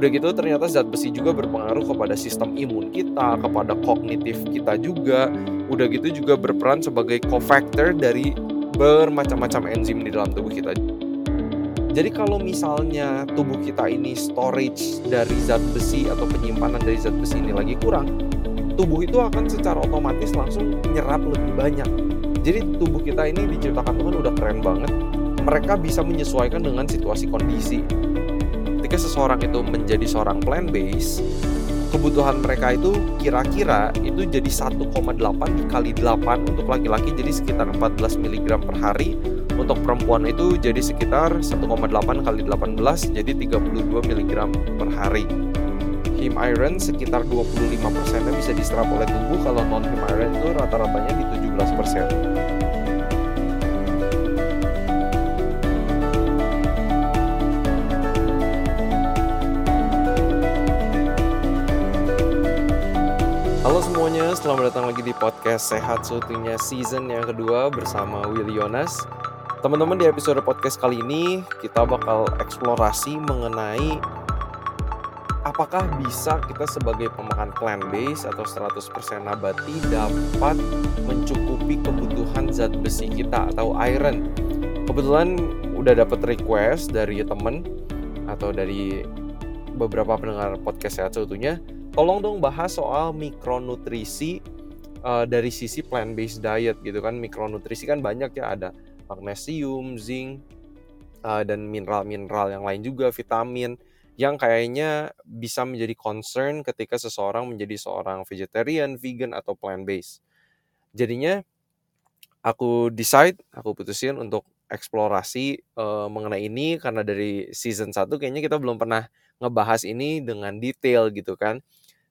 Udah gitu ternyata zat besi juga berpengaruh kepada sistem imun kita, kepada kognitif kita juga. Udah gitu juga berperan sebagai cofactor dari bermacam-macam enzim di dalam tubuh kita. Jadi kalau misalnya tubuh kita ini storage dari zat besi atau penyimpanan dari zat besi ini lagi kurang, tubuh itu akan secara otomatis langsung nyerap lebih banyak. Jadi tubuh kita ini diciptakan Tuhan udah keren banget. Mereka bisa menyesuaikan dengan situasi kondisi ketika seseorang itu menjadi seorang plant base kebutuhan mereka itu kira-kira itu jadi 1,8 dikali 8 untuk laki-laki jadi sekitar 14 mg per hari. Untuk perempuan itu jadi sekitar 1,8 kali 18 jadi 32 mg per hari. Heme iron sekitar 25% nya bisa diserap oleh tubuh kalau non heme iron itu rata-ratanya di 17% semuanya, selamat datang lagi di podcast Sehat Seutuhnya season yang kedua bersama Willy Yonas. Teman-teman di episode podcast kali ini kita bakal eksplorasi mengenai apakah bisa kita sebagai pemakan plant based atau 100% nabati dapat mencukupi kebutuhan zat besi kita atau iron. Kebetulan udah dapat request dari temen atau dari beberapa pendengar podcast Sehat Seutuhnya tolong dong bahas soal mikronutrisi uh, dari sisi plant based diet gitu kan mikronutrisi kan banyak ya ada magnesium, zinc uh, dan mineral-mineral yang lain juga vitamin yang kayaknya bisa menjadi concern ketika seseorang menjadi seorang vegetarian, vegan atau plant based. Jadinya aku decide, aku putusin untuk eksplorasi uh, mengenai ini karena dari season 1 kayaknya kita belum pernah ngebahas ini dengan detail gitu kan.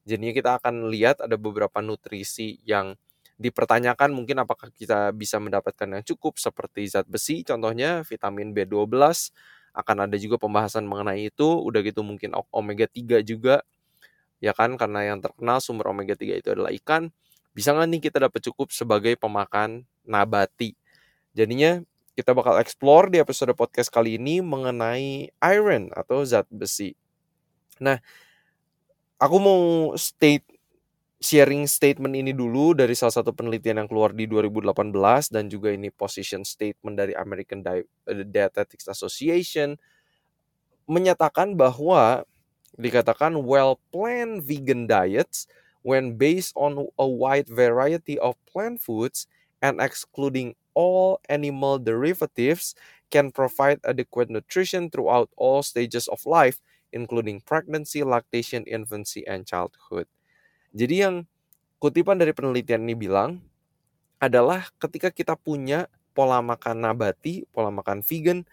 Jadinya kita akan lihat ada beberapa nutrisi yang dipertanyakan mungkin apakah kita bisa mendapatkan yang cukup seperti zat besi contohnya vitamin B12 akan ada juga pembahasan mengenai itu udah gitu mungkin omega 3 juga ya kan karena yang terkenal sumber omega 3 itu adalah ikan. Bisa nggak nih kita dapat cukup sebagai pemakan nabati? Jadinya kita bakal explore di episode podcast kali ini mengenai iron atau zat besi nah aku mau state sharing statement ini dulu dari salah satu penelitian yang keluar di 2018 dan juga ini position statement dari American eh, Dietetics Association menyatakan bahwa dikatakan well-planned vegan diets when based on a wide variety of plant foods and excluding all animal derivatives can provide adequate nutrition throughout all stages of life including pregnancy, lactation, infancy, and childhood. Jadi yang kutipan dari penelitian ini bilang adalah ketika kita punya pola makan nabati, pola makan vegan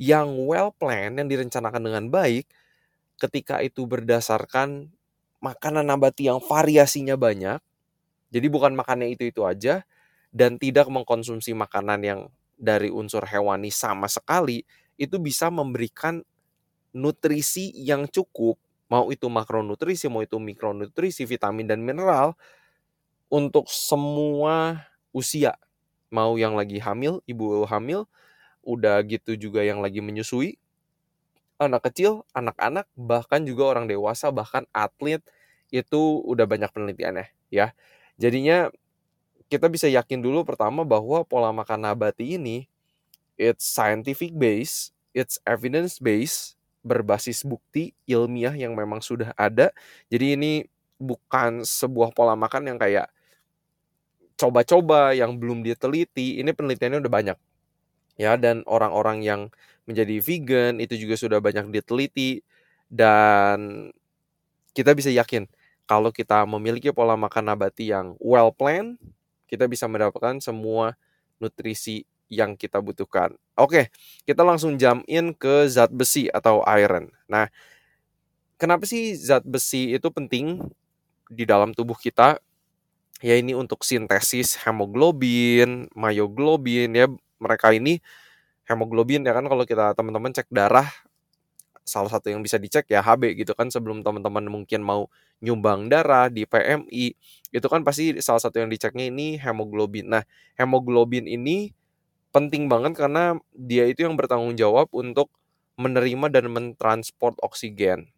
yang well planned, yang direncanakan dengan baik, ketika itu berdasarkan makanan nabati yang variasinya banyak, jadi bukan makannya itu-itu aja, dan tidak mengkonsumsi makanan yang dari unsur hewani sama sekali, itu bisa memberikan nutrisi yang cukup, mau itu makronutrisi, mau itu mikronutrisi, vitamin dan mineral untuk semua usia. Mau yang lagi hamil, ibu hamil, udah gitu juga yang lagi menyusui, anak kecil, anak-anak, bahkan juga orang dewasa, bahkan atlet itu udah banyak penelitiannya ya. Jadinya kita bisa yakin dulu pertama bahwa pola makan nabati ini it's scientific base, it's evidence base berbasis bukti ilmiah yang memang sudah ada. Jadi ini bukan sebuah pola makan yang kayak coba-coba yang belum diteliti. Ini penelitiannya udah banyak. Ya, dan orang-orang yang menjadi vegan itu juga sudah banyak diteliti dan kita bisa yakin kalau kita memiliki pola makan nabati yang well planned, kita bisa mendapatkan semua nutrisi yang kita butuhkan. Oke, kita langsung jump in ke zat besi atau iron. Nah, kenapa sih zat besi itu penting di dalam tubuh kita? Ya ini untuk sintesis hemoglobin, myoglobin ya. Mereka ini hemoglobin ya kan kalau kita teman-teman cek darah salah satu yang bisa dicek ya HB gitu kan sebelum teman-teman mungkin mau nyumbang darah di PMI itu kan pasti salah satu yang diceknya ini hemoglobin. Nah, hemoglobin ini penting banget karena dia itu yang bertanggung jawab untuk menerima dan mentransport oksigen.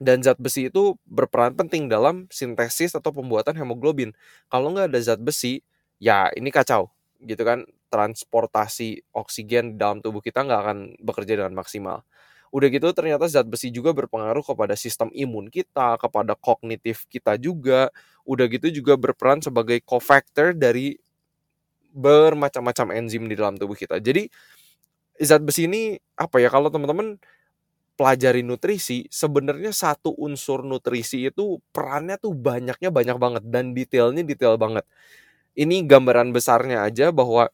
Dan zat besi itu berperan penting dalam sintesis atau pembuatan hemoglobin. Kalau nggak ada zat besi, ya ini kacau, gitu kan. Transportasi oksigen dalam tubuh kita nggak akan bekerja dengan maksimal. Udah gitu ternyata zat besi juga berpengaruh kepada sistem imun kita, kepada kognitif kita juga. Udah gitu juga berperan sebagai cofactor dari bermacam-macam enzim di dalam tubuh kita. Jadi zat besi ini apa ya kalau teman-teman pelajari nutrisi, sebenarnya satu unsur nutrisi itu perannya tuh banyaknya banyak banget dan detailnya detail banget. Ini gambaran besarnya aja bahwa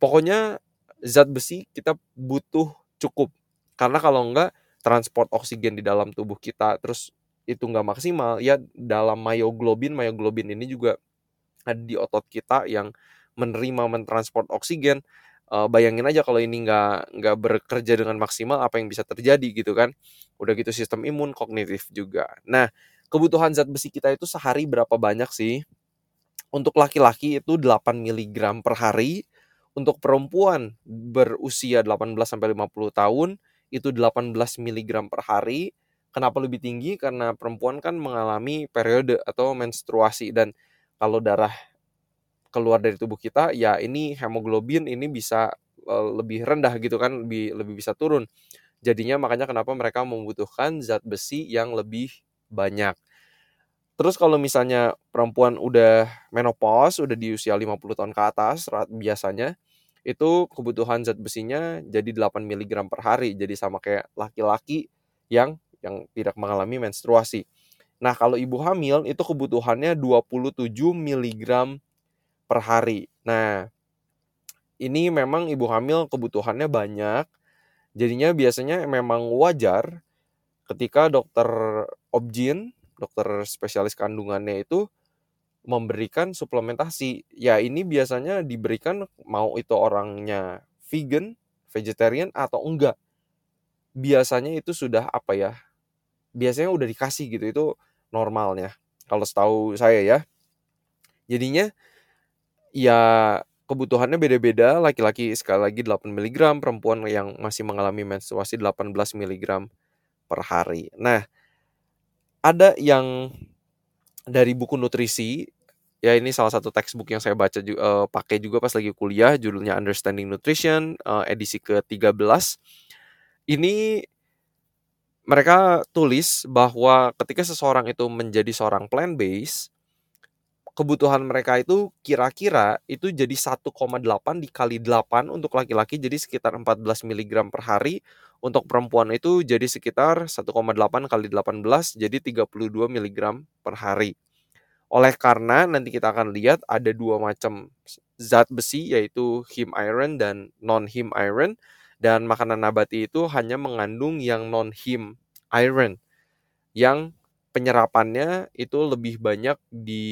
pokoknya zat besi kita butuh cukup. Karena kalau enggak transport oksigen di dalam tubuh kita terus itu enggak maksimal, ya dalam myoglobin, myoglobin ini juga ada di otot kita yang menerima mentransport oksigen uh, bayangin aja kalau ini nggak nggak bekerja dengan maksimal apa yang bisa terjadi gitu kan? Udah gitu sistem imun kognitif juga. Nah kebutuhan zat besi kita itu sehari berapa banyak sih? Untuk laki-laki itu 8 mg per hari untuk perempuan berusia 18 sampai 50 tahun itu 18 mg per hari. Kenapa lebih tinggi? Karena perempuan kan mengalami periode atau menstruasi dan kalau darah keluar dari tubuh kita ya ini hemoglobin ini bisa uh, lebih rendah gitu kan lebih lebih bisa turun. Jadinya makanya kenapa mereka membutuhkan zat besi yang lebih banyak. Terus kalau misalnya perempuan udah menopause udah di usia 50 tahun ke atas biasanya itu kebutuhan zat besinya jadi 8 mg per hari. Jadi sama kayak laki-laki yang yang tidak mengalami menstruasi. Nah, kalau ibu hamil itu kebutuhannya 27 mg per hari. Nah, ini memang ibu hamil kebutuhannya banyak. Jadinya biasanya memang wajar ketika dokter obgyn, dokter spesialis kandungannya itu memberikan suplementasi. Ya ini biasanya diberikan mau itu orangnya vegan, vegetarian atau enggak. Biasanya itu sudah apa ya? Biasanya udah dikasih gitu itu normalnya. Kalau setahu saya ya. Jadinya ya kebutuhannya beda-beda, laki-laki sekali lagi 8 mg, perempuan yang masih mengalami menstruasi 18 mg per hari. Nah, ada yang dari buku nutrisi, ya ini salah satu textbook yang saya baca juga, uh, eh, pakai juga pas lagi kuliah, judulnya Understanding Nutrition, uh, edisi ke-13. Ini mereka tulis bahwa ketika seseorang itu menjadi seorang plant-based, kebutuhan mereka itu kira-kira itu jadi 1,8 dikali 8 untuk laki-laki jadi sekitar 14 mg per hari. Untuk perempuan itu jadi sekitar 1,8 kali 18 jadi 32 mg per hari. Oleh karena nanti kita akan lihat ada dua macam zat besi yaitu heme iron dan non heme iron dan makanan nabati itu hanya mengandung yang non heme iron yang penyerapannya itu lebih banyak di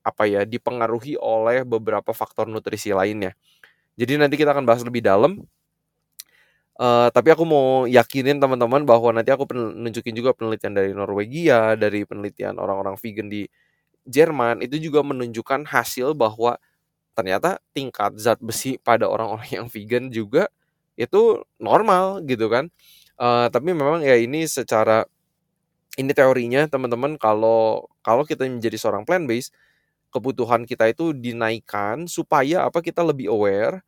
apa ya dipengaruhi oleh beberapa faktor nutrisi lainnya. Jadi nanti kita akan bahas lebih dalam. Uh, tapi aku mau yakinin teman-teman bahwa nanti aku nunjukin juga penelitian dari Norwegia, dari penelitian orang-orang vegan di Jerman itu juga menunjukkan hasil bahwa ternyata tingkat zat besi pada orang-orang yang vegan juga itu normal gitu kan. Uh, tapi memang ya ini secara ini teorinya teman-teman kalau kalau kita menjadi seorang plant based kebutuhan kita itu dinaikkan supaya apa kita lebih aware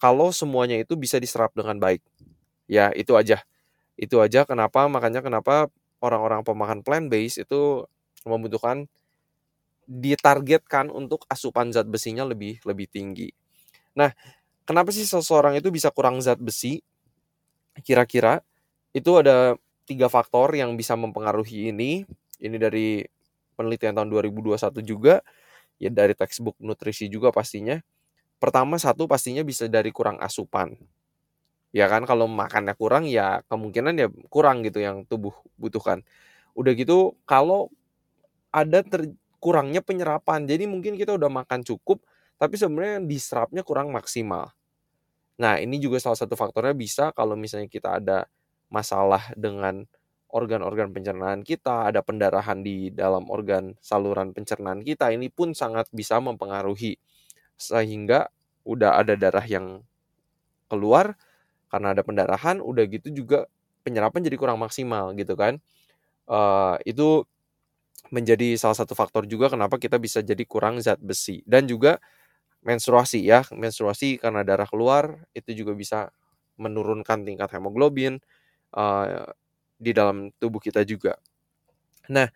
kalau semuanya itu bisa diserap dengan baik. Ya, itu aja. Itu aja kenapa makanya kenapa orang-orang pemakan plant based itu membutuhkan ditargetkan untuk asupan zat besinya lebih lebih tinggi. Nah, kenapa sih seseorang itu bisa kurang zat besi? Kira-kira itu ada tiga faktor yang bisa mempengaruhi ini. Ini dari penelitian tahun 2021 juga, ya dari textbook nutrisi juga pastinya. Pertama satu pastinya bisa dari kurang asupan. Ya kan kalau makannya kurang ya kemungkinan ya kurang gitu yang tubuh butuhkan. Udah gitu kalau ada ter, kurangnya penyerapan. Jadi mungkin kita udah makan cukup tapi sebenarnya diserapnya kurang maksimal. Nah, ini juga salah satu faktornya bisa kalau misalnya kita ada masalah dengan organ-organ pencernaan kita, ada pendarahan di dalam organ saluran pencernaan kita, ini pun sangat bisa mempengaruhi. Sehingga udah ada darah yang keluar karena ada pendarahan, udah gitu juga penyerapan jadi kurang maksimal gitu kan. uh, itu menjadi salah satu faktor juga kenapa kita bisa jadi kurang zat besi dan juga menstruasi ya menstruasi karena darah keluar itu juga bisa menurunkan tingkat hemoglobin uh, di dalam tubuh kita juga. Nah,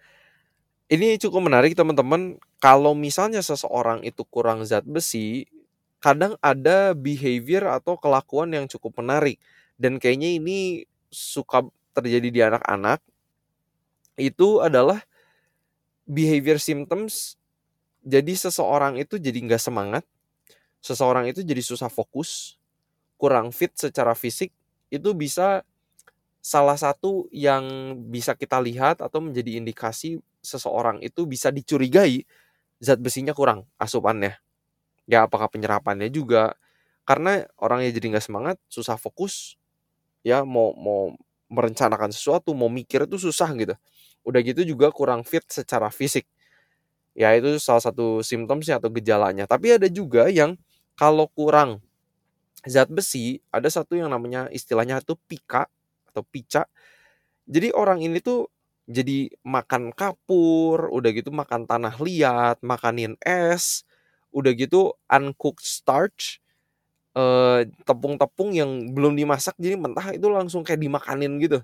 ini cukup menarik teman-teman. Kalau misalnya seseorang itu kurang zat besi, kadang ada behavior atau kelakuan yang cukup menarik dan kayaknya ini suka terjadi di anak-anak. Itu adalah behavior symptoms. Jadi seseorang itu jadi nggak semangat, seseorang itu jadi susah fokus, kurang fit secara fisik, itu bisa salah satu yang bisa kita lihat atau menjadi indikasi seseorang itu bisa dicurigai zat besinya kurang asupannya. Ya apakah penyerapannya juga karena orangnya jadi nggak semangat, susah fokus, ya mau mau merencanakan sesuatu, mau mikir itu susah gitu. Udah gitu juga kurang fit secara fisik. Ya itu salah satu simptomnya atau gejalanya. Tapi ada juga yang kalau kurang zat besi, ada satu yang namanya istilahnya itu pika atau pica. Jadi orang ini tuh jadi makan kapur, udah gitu makan tanah liat, makanin es, udah gitu uncooked starch, eh, tepung-tepung yang belum dimasak jadi mentah itu langsung kayak dimakanin gitu.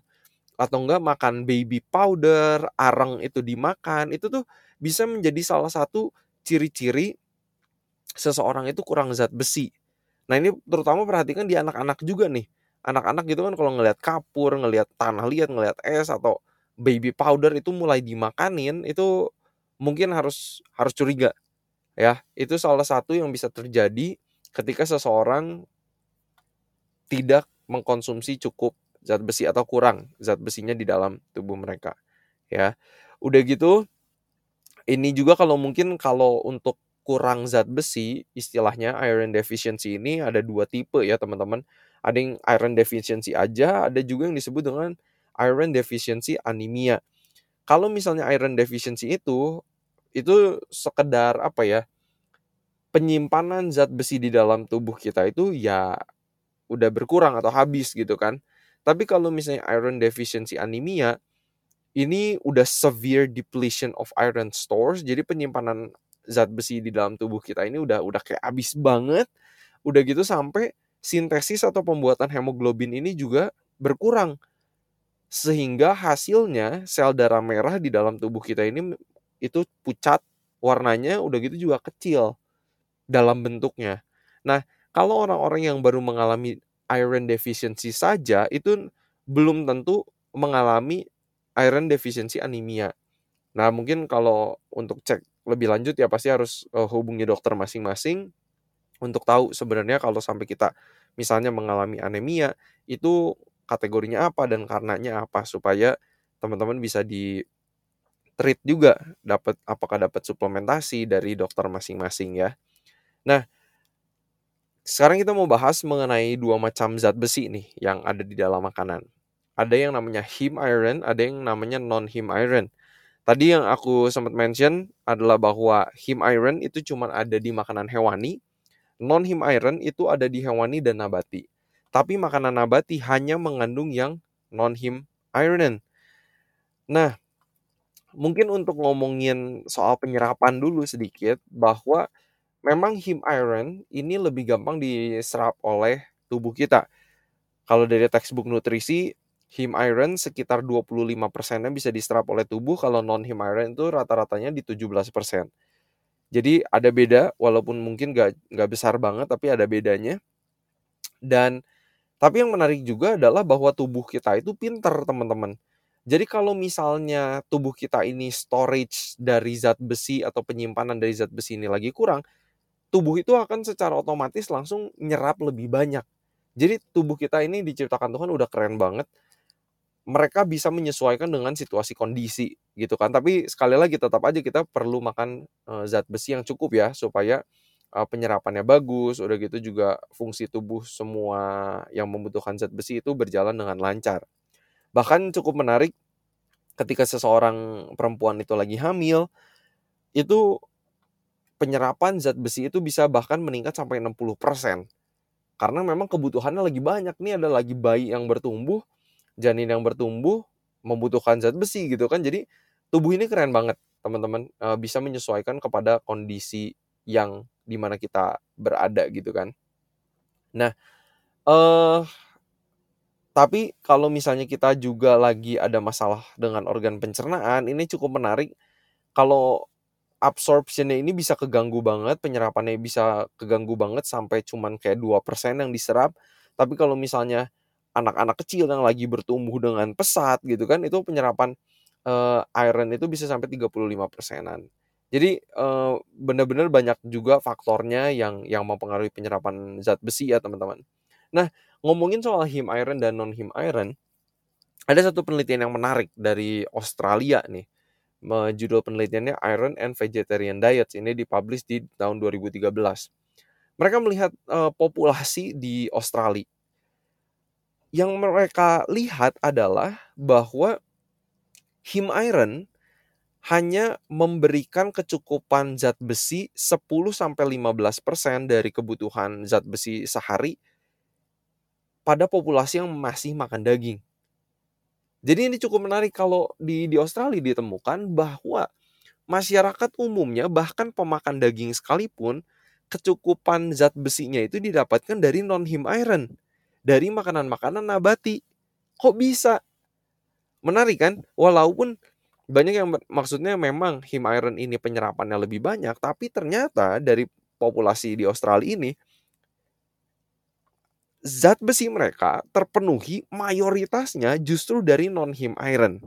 Atau enggak makan baby powder, arang itu dimakan, itu tuh bisa menjadi salah satu ciri-ciri seseorang itu kurang zat besi. Nah ini terutama perhatikan di anak-anak juga nih anak-anak gitu kan kalau ngelihat kapur, ngelihat tanah liat, ngelihat es atau baby powder itu mulai dimakanin itu mungkin harus harus curiga ya. Itu salah satu yang bisa terjadi ketika seseorang tidak mengkonsumsi cukup zat besi atau kurang zat besinya di dalam tubuh mereka ya. Udah gitu ini juga kalau mungkin kalau untuk kurang zat besi istilahnya iron deficiency ini ada dua tipe ya teman-teman ada yang iron deficiency aja, ada juga yang disebut dengan iron deficiency anemia. Kalau misalnya iron deficiency itu itu sekedar apa ya? penyimpanan zat besi di dalam tubuh kita itu ya udah berkurang atau habis gitu kan. Tapi kalau misalnya iron deficiency anemia ini udah severe depletion of iron stores, jadi penyimpanan zat besi di dalam tubuh kita ini udah udah kayak habis banget. Udah gitu sampai sintesis atau pembuatan hemoglobin ini juga berkurang. Sehingga hasilnya sel darah merah di dalam tubuh kita ini itu pucat, warnanya udah gitu juga kecil dalam bentuknya. Nah, kalau orang-orang yang baru mengalami iron deficiency saja itu belum tentu mengalami iron deficiency anemia. Nah, mungkin kalau untuk cek lebih lanjut ya pasti harus uh, hubungi dokter masing-masing untuk tahu sebenarnya kalau sampai kita misalnya mengalami anemia itu kategorinya apa dan karenanya apa supaya teman-teman bisa di treat juga dapat apakah dapat suplementasi dari dokter masing-masing ya. Nah, sekarang kita mau bahas mengenai dua macam zat besi nih yang ada di dalam makanan. Ada yang namanya heme iron, ada yang namanya non heme iron. Tadi yang aku sempat mention adalah bahwa heme iron itu cuma ada di makanan hewani, non-heme iron itu ada di hewani dan nabati. Tapi makanan nabati hanya mengandung yang non-heme iron. Nah, mungkin untuk ngomongin soal penyerapan dulu sedikit bahwa memang heme iron ini lebih gampang diserap oleh tubuh kita. Kalau dari textbook nutrisi, heme iron sekitar 25%-nya bisa diserap oleh tubuh, kalau non-heme iron itu rata-ratanya di 17%. Jadi ada beda walaupun mungkin gak, gak besar banget tapi ada bedanya. Dan tapi yang menarik juga adalah bahwa tubuh kita itu pinter teman-teman. Jadi kalau misalnya tubuh kita ini storage dari zat besi atau penyimpanan dari zat besi ini lagi kurang, tubuh itu akan secara otomatis langsung nyerap lebih banyak. Jadi tubuh kita ini diciptakan Tuhan udah keren banget mereka bisa menyesuaikan dengan situasi kondisi gitu kan. Tapi sekali lagi tetap aja kita perlu makan uh, zat besi yang cukup ya supaya uh, penyerapannya bagus. Udah gitu juga fungsi tubuh semua yang membutuhkan zat besi itu berjalan dengan lancar. Bahkan cukup menarik ketika seseorang perempuan itu lagi hamil itu penyerapan zat besi itu bisa bahkan meningkat sampai 60%. Karena memang kebutuhannya lagi banyak nih ada lagi bayi yang bertumbuh janin yang bertumbuh membutuhkan zat besi gitu kan. Jadi tubuh ini keren banget teman-teman, uh, bisa menyesuaikan kepada kondisi yang di mana kita berada gitu kan. Nah, uh, tapi kalau misalnya kita juga lagi ada masalah dengan organ pencernaan, ini cukup menarik kalau absorption ini bisa keganggu banget, penyerapannya bisa keganggu banget sampai cuman kayak 2% yang diserap. Tapi kalau misalnya anak-anak kecil yang lagi bertumbuh dengan pesat gitu kan, itu penyerapan uh, iron itu bisa sampai 35 persenan. Jadi uh, benar-benar banyak juga faktornya yang yang mempengaruhi penyerapan zat besi ya teman-teman. Nah ngomongin soal him iron dan non him iron, ada satu penelitian yang menarik dari Australia nih judul penelitiannya Iron and Vegetarian Diets. Ini dipublish di tahun 2013. Mereka melihat uh, populasi di Australia. Yang mereka lihat adalah bahwa him iron hanya memberikan kecukupan zat besi 10 sampai 15% dari kebutuhan zat besi sehari pada populasi yang masih makan daging. Jadi ini cukup menarik kalau di di Australia ditemukan bahwa masyarakat umumnya bahkan pemakan daging sekalipun kecukupan zat besinya itu didapatkan dari non him iron, dari makanan-makanan nabati. Kok bisa? Menarik kan? Walaupun banyak yang maksudnya memang him iron ini penyerapannya lebih banyak, tapi ternyata dari populasi di Australia ini zat besi mereka terpenuhi mayoritasnya justru dari non-him iron.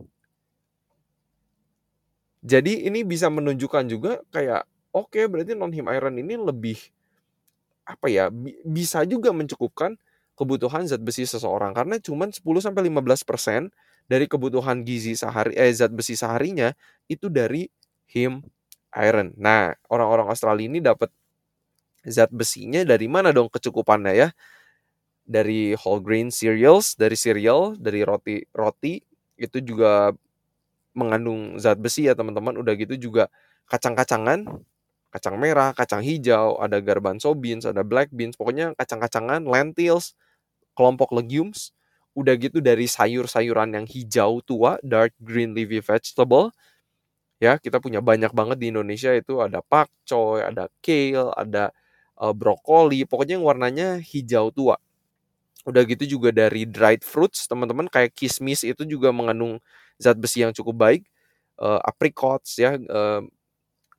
Jadi ini bisa menunjukkan juga kayak oke okay, berarti non-him iron ini lebih apa ya bisa juga mencukupkan kebutuhan zat besi seseorang karena cuma 10 sampai 15% dari kebutuhan gizi sehari eh zat besi seharinya itu dari him iron. Nah, orang-orang Australia ini dapat zat besinya dari mana dong kecukupannya ya? dari whole grain cereals, dari cereal, dari roti roti itu juga mengandung zat besi ya teman-teman. Udah gitu juga kacang-kacangan, kacang merah, kacang hijau, ada garbanzo beans, ada black beans, pokoknya kacang-kacangan, lentils, kelompok legumes. Udah gitu dari sayur-sayuran yang hijau tua, dark green leafy vegetable. Ya, kita punya banyak banget di Indonesia itu ada pakcoy, ada kale, ada uh, brokoli, pokoknya yang warnanya hijau tua Udah gitu juga dari dried fruits, teman-teman kayak kismis itu juga mengandung zat besi yang cukup baik. Uh, apricots ya, uh,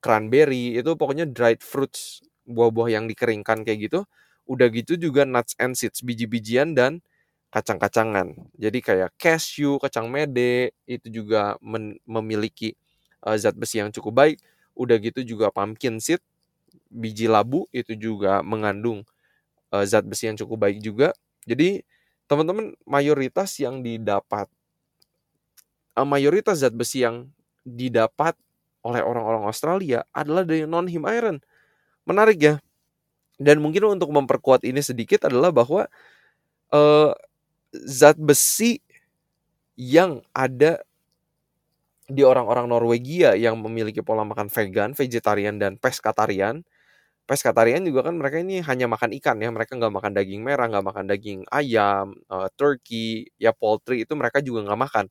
cranberry itu pokoknya dried fruits, buah-buah yang dikeringkan kayak gitu. Udah gitu juga nuts and seeds, biji-bijian dan kacang-kacangan. Jadi kayak cashew, kacang mede itu juga memiliki uh, zat besi yang cukup baik. Udah gitu juga pumpkin seed, biji labu itu juga mengandung uh, zat besi yang cukup baik juga. Jadi teman-teman mayoritas yang didapat uh, mayoritas zat besi yang didapat oleh orang-orang Australia adalah dari non him iron. Menarik ya. Dan mungkin untuk memperkuat ini sedikit adalah bahwa uh, zat besi yang ada di orang-orang Norwegia yang memiliki pola makan vegan, vegetarian dan pescatarian Pescatarian juga kan mereka ini hanya makan ikan ya, mereka nggak makan daging merah, nggak makan daging ayam, uh, turkey, ya poultry itu mereka juga nggak makan.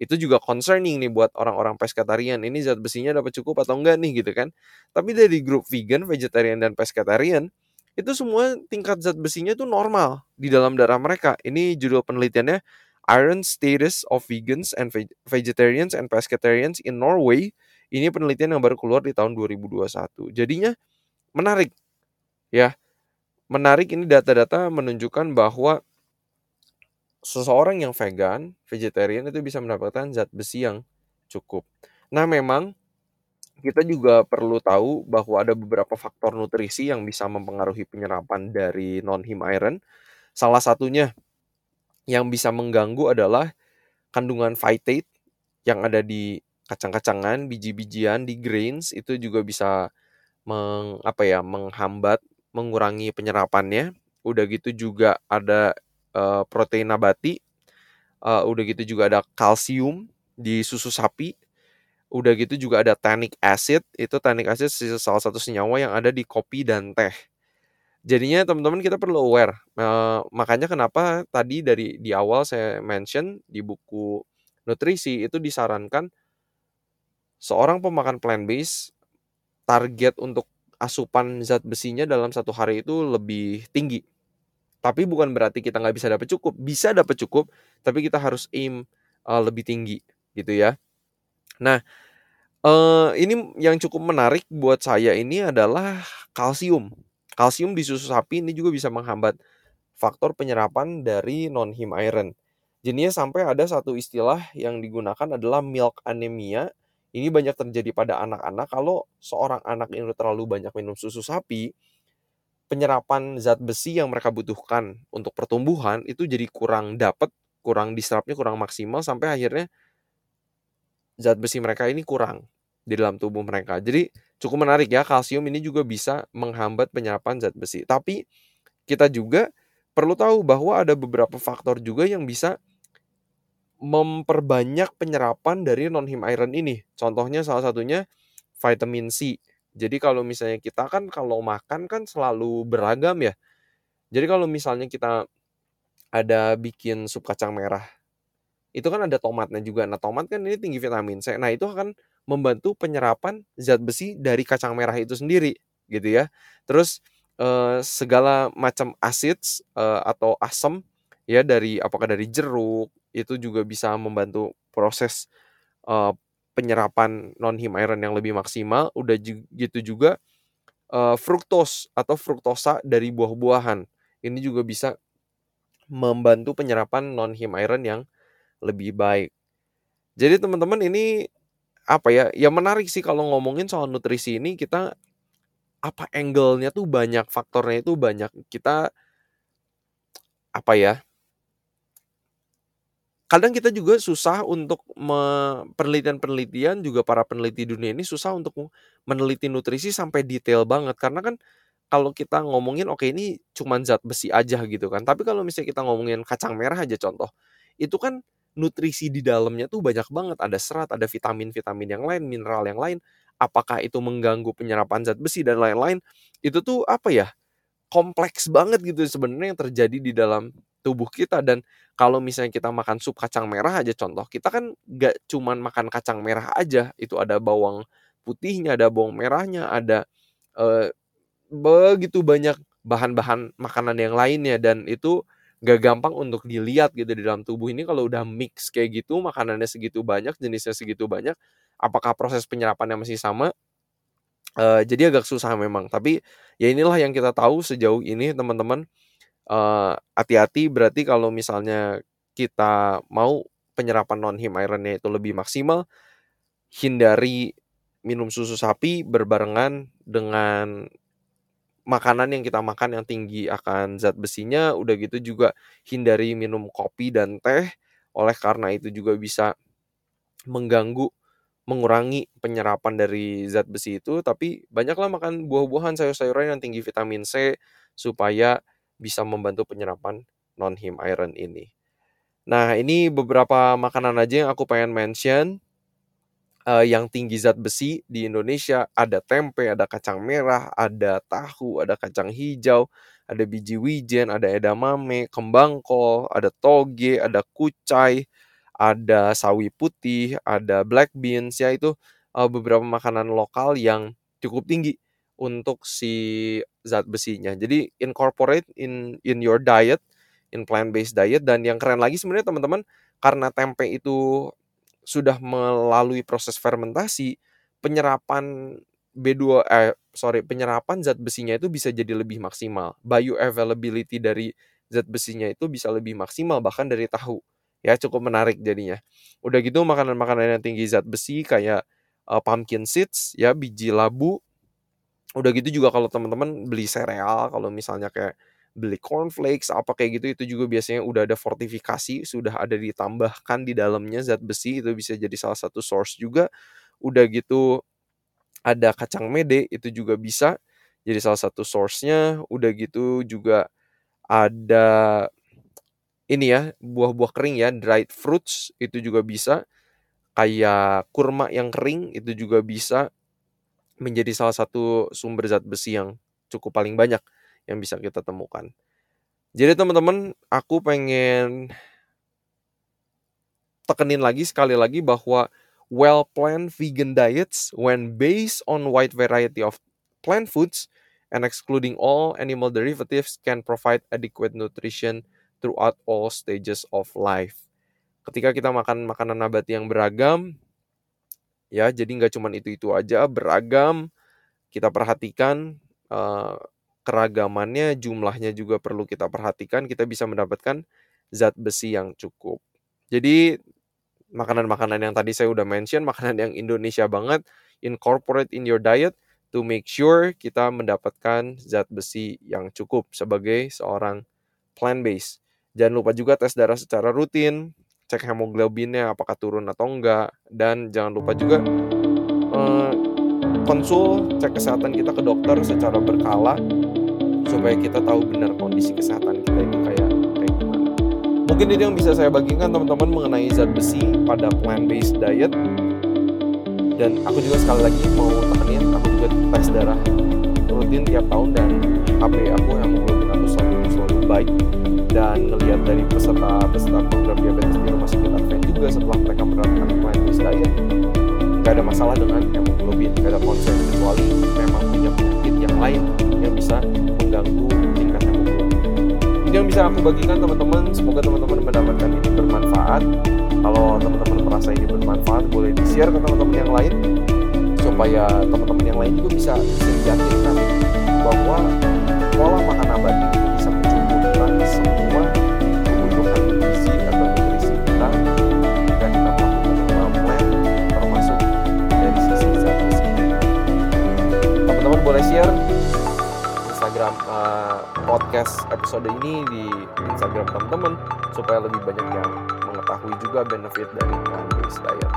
Itu juga concerning nih buat orang-orang pescatarian, ini zat besinya dapat cukup atau enggak nih gitu kan. Tapi dari grup vegan, vegetarian, dan pescatarian, itu semua tingkat zat besinya itu normal di dalam darah mereka. Ini judul penelitiannya Iron Status of Vegans and Vegetarians and Pescatarians in Norway. Ini penelitian yang baru keluar di tahun 2021. Jadinya menarik ya menarik ini data-data menunjukkan bahwa seseorang yang vegan, vegetarian itu bisa mendapatkan zat besi yang cukup. Nah, memang kita juga perlu tahu bahwa ada beberapa faktor nutrisi yang bisa mempengaruhi penyerapan dari non-him iron. Salah satunya yang bisa mengganggu adalah kandungan phytate yang ada di kacang-kacangan, biji-bijian, di grains itu juga bisa meng apa ya, menghambat, mengurangi penyerapannya. Udah gitu juga ada, uh, protein nabati, uh, udah gitu juga ada kalsium di susu sapi, udah gitu juga ada tannic acid, itu tannic acid salah satu senyawa yang ada di kopi dan teh. Jadinya teman-teman kita perlu aware, uh, makanya kenapa tadi dari di awal saya mention di buku nutrisi itu disarankan seorang pemakan plant based target untuk asupan zat besinya dalam satu hari itu lebih tinggi. Tapi bukan berarti kita nggak bisa dapat cukup, bisa dapat cukup, tapi kita harus aim uh, lebih tinggi gitu ya. Nah, uh, ini yang cukup menarik buat saya ini adalah kalsium. Kalsium di susu sapi ini juga bisa menghambat faktor penyerapan dari non-heme iron. Jadinya sampai ada satu istilah yang digunakan adalah milk anemia. Ini banyak terjadi pada anak-anak kalau seorang anak ini terlalu banyak minum susu sapi, penyerapan zat besi yang mereka butuhkan untuk pertumbuhan itu jadi kurang dapat, kurang diserapnya kurang maksimal sampai akhirnya zat besi mereka ini kurang di dalam tubuh mereka. Jadi cukup menarik ya kalsium ini juga bisa menghambat penyerapan zat besi. Tapi kita juga perlu tahu bahwa ada beberapa faktor juga yang bisa memperbanyak penyerapan dari non-heme iron ini. Contohnya salah satunya vitamin C. Jadi kalau misalnya kita kan kalau makan kan selalu beragam ya. Jadi kalau misalnya kita ada bikin sup kacang merah, itu kan ada tomatnya juga. Nah tomat kan ini tinggi vitamin C. Nah itu akan membantu penyerapan zat besi dari kacang merah itu sendiri gitu ya. Terus eh, segala macam asid eh, atau asam ya dari apakah dari jeruk itu juga bisa membantu proses eh, penyerapan non heme iron yang lebih maksimal, udah gitu juga uh, fruktos atau fruktosa dari buah-buahan. Ini juga bisa membantu penyerapan non heme iron yang lebih baik. Jadi teman-teman ini apa ya? Ya menarik sih kalau ngomongin soal nutrisi ini kita apa angle-nya tuh banyak, faktornya itu banyak. Kita apa ya? Kadang kita juga susah untuk penelitian-penelitian juga para peneliti dunia ini susah untuk meneliti nutrisi sampai detail banget. Karena kan kalau kita ngomongin oke okay, ini cuma zat besi aja gitu kan. Tapi kalau misalnya kita ngomongin kacang merah aja contoh itu kan nutrisi di dalamnya tuh banyak banget. Ada serat ada vitamin-vitamin yang lain mineral yang lain. Apakah itu mengganggu penyerapan zat besi dan lain-lain? Itu tuh apa ya kompleks banget gitu sebenarnya yang terjadi di dalam tubuh kita dan kalau misalnya kita makan sup kacang merah aja contoh kita kan gak cuman makan kacang merah aja itu ada bawang putihnya ada bawang merahnya ada eh, begitu banyak bahan-bahan makanan yang lainnya dan itu gak gampang untuk dilihat gitu di dalam tubuh. Ini kalau udah mix kayak gitu makanannya segitu banyak jenisnya segitu banyak apakah proses penyerapannya masih sama? Uh, jadi agak susah memang tapi ya inilah yang kita tahu sejauh ini teman-teman hati-hati berarti kalau misalnya kita mau penyerapan non-heme ironnya itu lebih maksimal, hindari minum susu sapi berbarengan dengan makanan yang kita makan yang tinggi akan zat besinya, udah gitu juga hindari minum kopi dan teh, oleh karena itu juga bisa mengganggu, mengurangi penyerapan dari zat besi itu, tapi banyaklah makan buah-buahan, sayur-sayuran yang tinggi vitamin C supaya bisa membantu penyerapan non-heme iron ini. Nah, ini beberapa makanan aja yang aku pengen mention uh, yang tinggi zat besi di Indonesia. Ada tempe, ada kacang merah, ada tahu, ada kacang hijau, ada biji wijen, ada edamame, kembang kol, ada toge, ada kucai, ada sawi putih, ada black beans ya itu uh, beberapa makanan lokal yang cukup tinggi untuk si zat besinya. Jadi incorporate in in your diet, in plant based diet dan yang keren lagi sebenarnya teman-teman karena tempe itu sudah melalui proses fermentasi, penyerapan B2 eh sorry, penyerapan zat besinya itu bisa jadi lebih maksimal. Bioavailability dari zat besinya itu bisa lebih maksimal bahkan dari tahu. Ya cukup menarik jadinya. Udah gitu makanan-makanan yang tinggi zat besi kayak uh, pumpkin seeds ya, biji labu, udah gitu juga kalau teman-teman beli sereal kalau misalnya kayak beli cornflakes apa kayak gitu itu juga biasanya udah ada fortifikasi sudah ada ditambahkan di dalamnya zat besi itu bisa jadi salah satu source juga. Udah gitu ada kacang mede itu juga bisa jadi salah satu source-nya. Udah gitu juga ada ini ya buah-buah kering ya dried fruits itu juga bisa. Kayak kurma yang kering itu juga bisa menjadi salah satu sumber zat besi yang cukup paling banyak yang bisa kita temukan. Jadi teman-teman, aku pengen tekenin lagi sekali lagi bahwa well-planned vegan diets when based on wide variety of plant foods and excluding all animal derivatives can provide adequate nutrition throughout all stages of life. Ketika kita makan makanan nabati yang beragam, ya jadi nggak cuma itu-itu aja, beragam, kita perhatikan uh, keragamannya, jumlahnya juga perlu kita perhatikan, kita bisa mendapatkan zat besi yang cukup. Jadi makanan-makanan yang tadi saya udah mention, makanan yang Indonesia banget, incorporate in your diet, to make sure kita mendapatkan zat besi yang cukup sebagai seorang plant based. Jangan lupa juga tes darah secara rutin, cek hemoglobinnya apakah turun atau enggak, dan jangan lupa juga uh, konsul cek kesehatan kita ke dokter secara berkala supaya kita tahu benar kondisi kesehatan kita itu kayak kayak gimana. Mungkin itu yang bisa saya bagikan teman-teman mengenai zat besi pada plant based diet dan aku juga sekali lagi mau tekenin aku juga tes darah rutin tiap tahun dan HP aku yang hemoglobin aku selalu selalu baik dan ngelihat dari peserta peserta program diabetes di rumah sakit Advent juga setelah mereka menerapkan plant based diet nggak ada masalah dengan hemoglobin nggak ada konsen kecuali memang punya penyakit yang lain yang bisa mengganggu tingkat hemoglobin. Ini yang bisa aku bagikan teman-teman. Semoga teman-teman mendapatkan ini bermanfaat. Kalau teman-teman merasa ini bermanfaat boleh di share ke teman-teman yang lain supaya teman-teman yang lain juga bisa diyakinkan bahwa pola makan nabati episode ini di Instagram teman-teman supaya lebih banyak yang mengetahui juga benefit dari plant-based diet.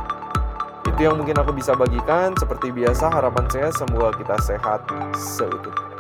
Itu yang mungkin aku bisa bagikan. Seperti biasa, harapan saya semoga kita sehat seutuhnya.